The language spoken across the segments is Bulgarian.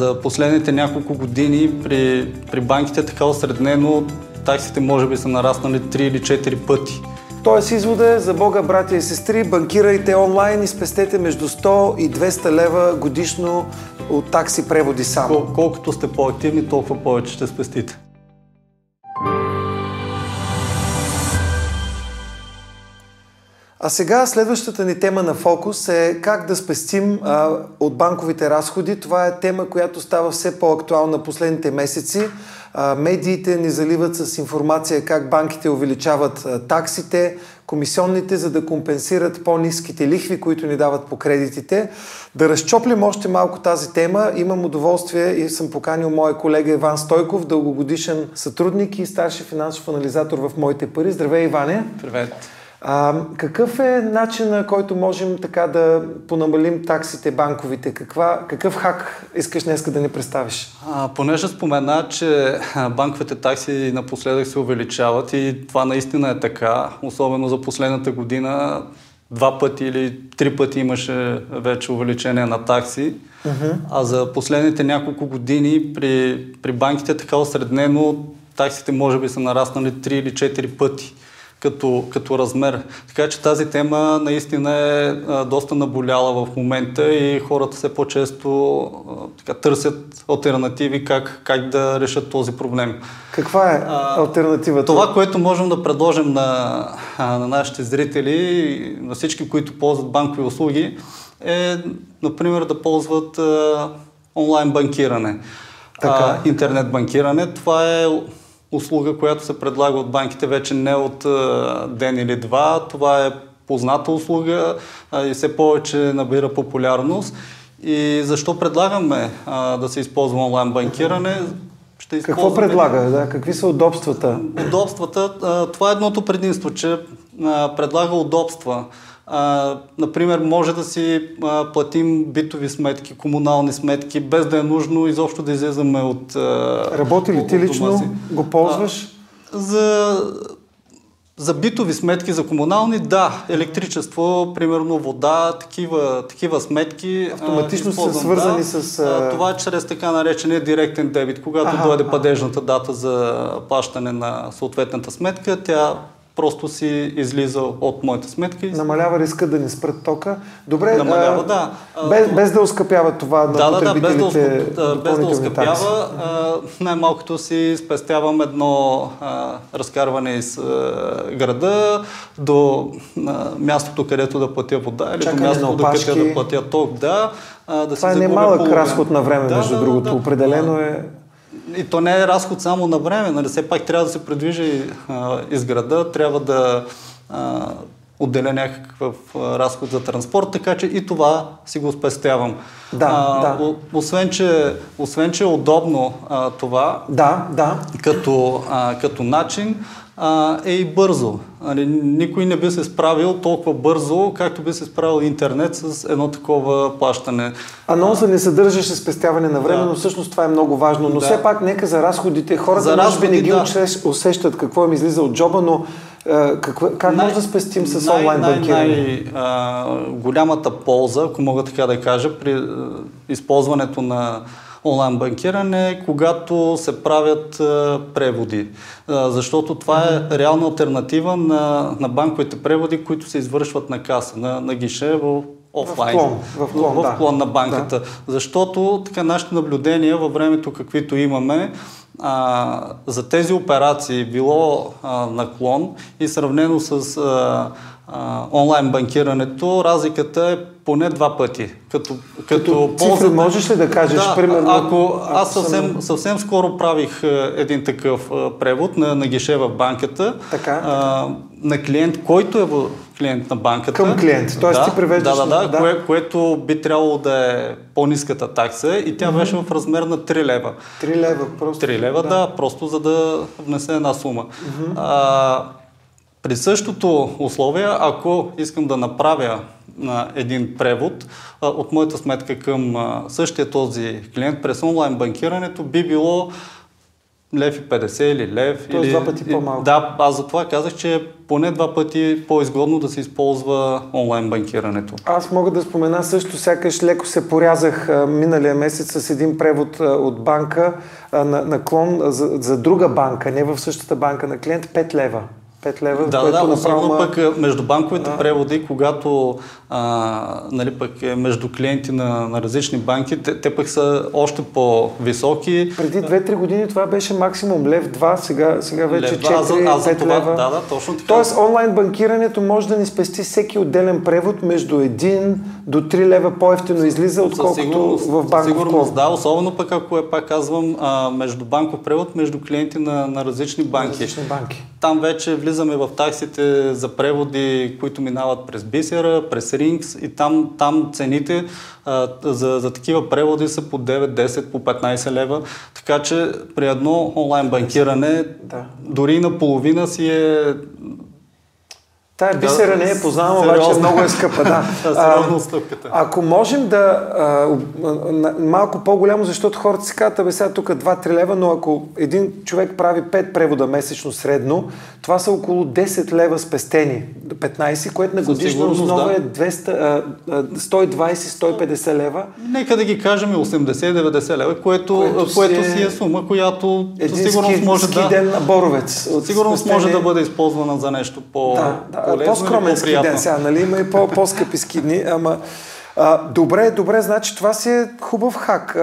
за последните няколко години при, при банките така осреднено таксите може би са нараснали 3 или 4 пъти. Тоест извода е за Бога, братя и сестри, банкирайте онлайн и спестете между 100 и 200 лева годишно от такси преводи само. Кол- колкото сте по-активни, толкова повече ще спестите. А сега следващата ни тема на фокус е как да спестим а, от банковите разходи. Това е тема, която става все по-актуална последните месеци. А, медиите ни заливат с информация как банките увеличават а, таксите, комисионните, за да компенсират по-низките лихви, които ни дават по кредитите. Да разчоплим още малко тази тема. Имам удоволствие и съм поканил моя колега Иван Стойков, дългогодишен сътрудник и старши финансов анализатор в Моите пари. Здравей, Иване! Привет! А, какъв е начинът, който можем така да понамалим таксите банковите? Каква, какъв хак искаш днес да ни представиш? А, понеже спомена, че банковите такси напоследък се увеличават и това наистина е така, особено за последната година, два пъти или три пъти имаше вече увеличение на такси, uh-huh. а за последните няколко години при, при банките така осреднено таксите може би са нараснали 3 или 4 пъти като, като размер. Така че тази тема наистина е а, доста наболяла в момента и хората все по-често а, така, търсят альтернативи как, как да решат този проблем. Каква е альтернативата? Това, което можем да предложим на, на нашите зрители, на всички, които ползват банкови услуги, е, например, да ползват а, онлайн банкиране. Така. А, интернет банкиране. Това е услуга, която се предлага от банките вече не от ден или два. Това е позната услуга и все повече набира популярност. И защо предлагаме а, да се използва онлайн банкиране? Ще Какво предлага? Да? Какви са удобствата? Удобствата. А, това е едното предимство, че а, предлага удобства. А, например, може да си а, платим битови сметки, комунални сметки, без да е нужно изобщо да излезаме от. А, Работи ли ти лично? Си. Го ползваш? А, за, за битови сметки, за комунални, да. Електричество, примерно вода, такива, такива сметки. Автоматично са свързани да. с. А... Това е чрез така наречения директен дебит. Когато ага, дойде падежната дата за плащане на съответната сметка, тя просто си излиза от моята сметка. И... Намалява риска да не спрат тока. Добре, Намалява, да. Без, без да оскъпява това на да, да, да, без да, без да оскъпява. най-малкото си спестявам едно а, разкарване из а, града до а, мястото, където да платя вода или Чакане до мястото, където да платя ток. Да, а, да това е немалък разход на време, да, между да, другото. Да, Определено да. е и то не е разход само на време, нали? все пак трябва да се предвижи а, из града, трябва да а, отделя някакъв разход за транспорт, така че и това си го спестявам. Да, а, да. Освен, че, освен, че е удобно а, това, да, да. Като, а, като начин, а, е и бързо. Нали, никой не би се справил толкова бързо, както би се справил интернет с едно такова плащане. Анонса не съдържаше спестяване на време, да. но всъщност това е много важно. Но да. все пак нека за разходите, хората за разходи, може би не ги да. усещат какво им излиза от джоба, но какво, как най, може да спестим с най, онлайн банкиране? Най, най, голямата полза, ако мога така да кажа, при е, използването на онлайн банкиране, когато се правят а, преводи. А, защото това е реална альтернатива на, на банковите преводи, които се извършват на каса, на, на гише в офлайн. В клон, в клон, в клон да. на банката. Да. Защото така нашите наблюдения във времето, каквито имаме, а, за тези операции било а, наклон и сравнено с а, а, онлайн банкирането, разликата е поне два пъти. Като, като, като цифри можеш ли да кажеш, да, примерно? Ако, аз съвсем, съм... съвсем скоро правих е, един такъв е, превод на, на гише в банката, така, а, на клиент, който е клиент на банката. Към клиент, т.е. Да, ти превеждаш... Да, да, да, да. Кое, което би трябвало да е по-низката такса и тя mm-hmm. беше в размер на 3 лева. 3 лева, просто. 3 лева, да, да просто за да внесе една сума. Mm-hmm. А, при същото условие, ако искам да направя а, един превод а, от моята сметка към а, същия този клиент през онлайн банкирането, би било лев и 50 или лев. Тоест или, два пъти по-малко. Да, аз затова казах, че е поне два пъти по-изгодно да се използва онлайн банкирането. Аз мога да спомена също, сякаш леко се порязах а, миналия месец с един превод а, от банка а, на, на клон за, за друга банка, не в същата банка на клиент, 5 лева. 5 лева, Да, което да, направо особено пък е, между банковите Да. преводи, когато а, нали, пък е между клиенти на, на различни банки, те, те пък са още по-високи. Преди 2-3 години това беше максимум лев 2, сега, сега вече Лев, да, аз за- 4, аз за 5 това- лева. да, да, точно така. Тоест онлайн банкирането може да ни спести всеки отделен превод между 1 до 3 лева по-ефтино излиза, отколкото в банков сигурност, да, особено пък ако е, пак казвам, а, между банков превод, между клиенти на, на различни банки. Различни банки. Там вече влизаме в таксите за преводи, които минават през бисера, през Рингс и там, там цените а, за, за такива преводи са по 9, 10, по 15 лева. Така че при едно онлайн банкиране Да. дори и наполовина си е Тая бисера не е познавам, обаче много е скъпа. Да. А, стъпката. Ако можем да а, а, малко по-голямо, защото хората си казват, бе сега тук 2-3 лева, но ако един човек прави 5 превода месечно средно, това са около 10 лева спестени, 15, което на Със годишна основа да. е 200, а, а, 120-150 лева. Нека да ги кажем и 80-90 лева, което, Което което, си е е сума, която със Един сигурност ски, може ски да... ден на Боровец. от Сигурност спестение. може да бъде използвана за нещо по Да, да по-скромен ски ден сега, нали? Има и по- по-скъпи ски дни, ама добре, добре, значи това си е хубав хак.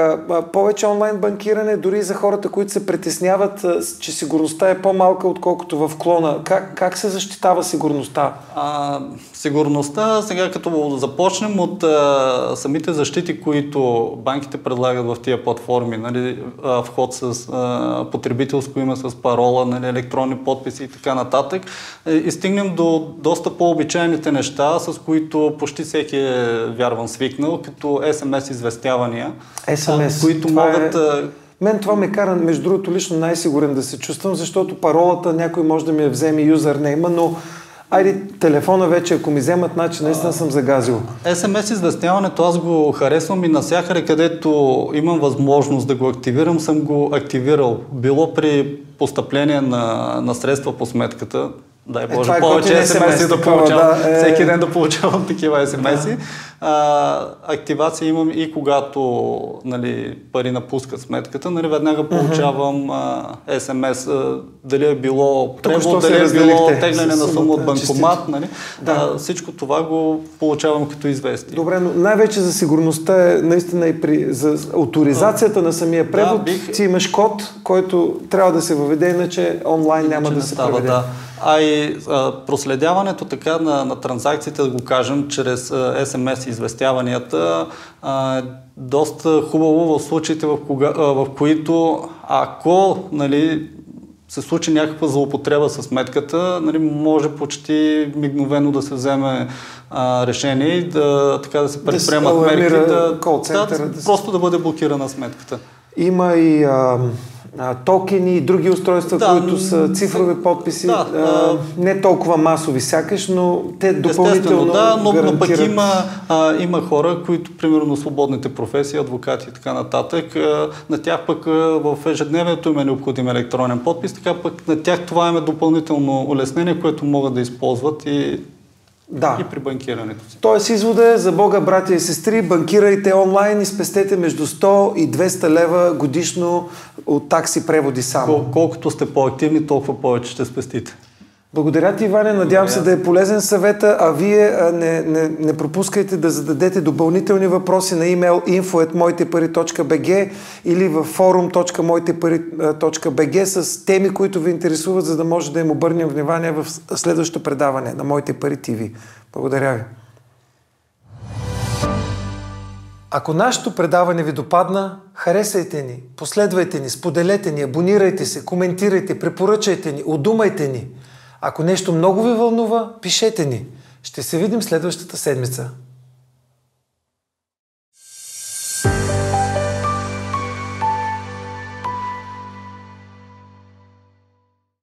Повече онлайн банкиране, дори за хората, които се притесняват, че сигурността е по-малка, отколкото в клона. Как, как се защитава сигурността? А, сигурността, сега като започнем от а, самите защити, които банките предлагат в тия платформи, нали, вход с а, потребителско име, с парола, нали, електронни подписи и така нататък, е, и стигнем до доста по-обичайните неща, с които почти всеки е, вярвам, свикнал, като СМС известявания, SMS. които Това могат... Е... Мен това ме кара, между другото, лично най-сигурен да се чувствам, защото паролата някой може да ми я вземе юзернейма, но айде телефона вече, ако ми вземат, значи наистина съм загазил. SMS известяването аз го харесвам и навсякъде, където имам възможност да го активирам, съм го активирал. Било при постъпление на, на средства по сметката, дай Е, Боже, е повече SMS, да получавам, да, е. всеки ден да получавам такива SMS. А, активация имам и когато нали, пари напускат сметката, нали, веднага получавам а, дали е било превод, дали е било тегляне на сума от банкомат. Нали? Да. А, всичко това го получавам като известие. Добре, но най-вече за сигурността е наистина и при за авторизацията на самия превод. Да, бих- Ти имаш код, който трябва да се въведе, иначе онлайн няма Че да се става, проведе. да. А и а, проследяването така на, на транзакциите, да го кажем, чрез а, SMS известяванията, а, е доста хубаво в случаите, в, кога, а, в които ако нали, се случи някаква злоупотреба с сметката, нали, може почти мигновено да се вземе а, решение и да, така да се предприемат мерки, да, кол да, да се- просто да бъде блокирана сметката. Има и а, а, токени и други устройства, Да, които са цифрови подписи. да, а, не толкова масови сякаш, но те допълнително да, но, но пък гарантират- има, а, има хора, които, примерно, свободните професии, адвокати и така нататък, а, на тях пък а, в ежедневието им е необходим електронен подпис, така пък на тях това им е допълнително улеснение, което могат да използват и, Да. и при банкирането си. Тоест извода е за Бога, братя и сестри, банкирайте онлайн и спестете между 100 и 200 лева годишно от такси преводи само. Кол, колкото сте по-активни, толкова повече ще спестите. Благодаря ти, Иване. Надявам се да е полезен съвета, а вие не, не, не пропускайте да зададете допълнителни въпроси на имейл info.moitepari.bg или в forum.moitepari.bg с теми, които ви интересуват, за да може да им обърнем внимание в следващото предаване на Моите пари ТВ. Благодаря ви. Ако нашето предаване ви допадна, харесайте ни, последвайте ни, споделете ни, абонирайте се, коментирайте, препоръчайте ни, удумайте ни. Ако нещо много ви вълнува, пишете ни. Ще се видим следващата седмица.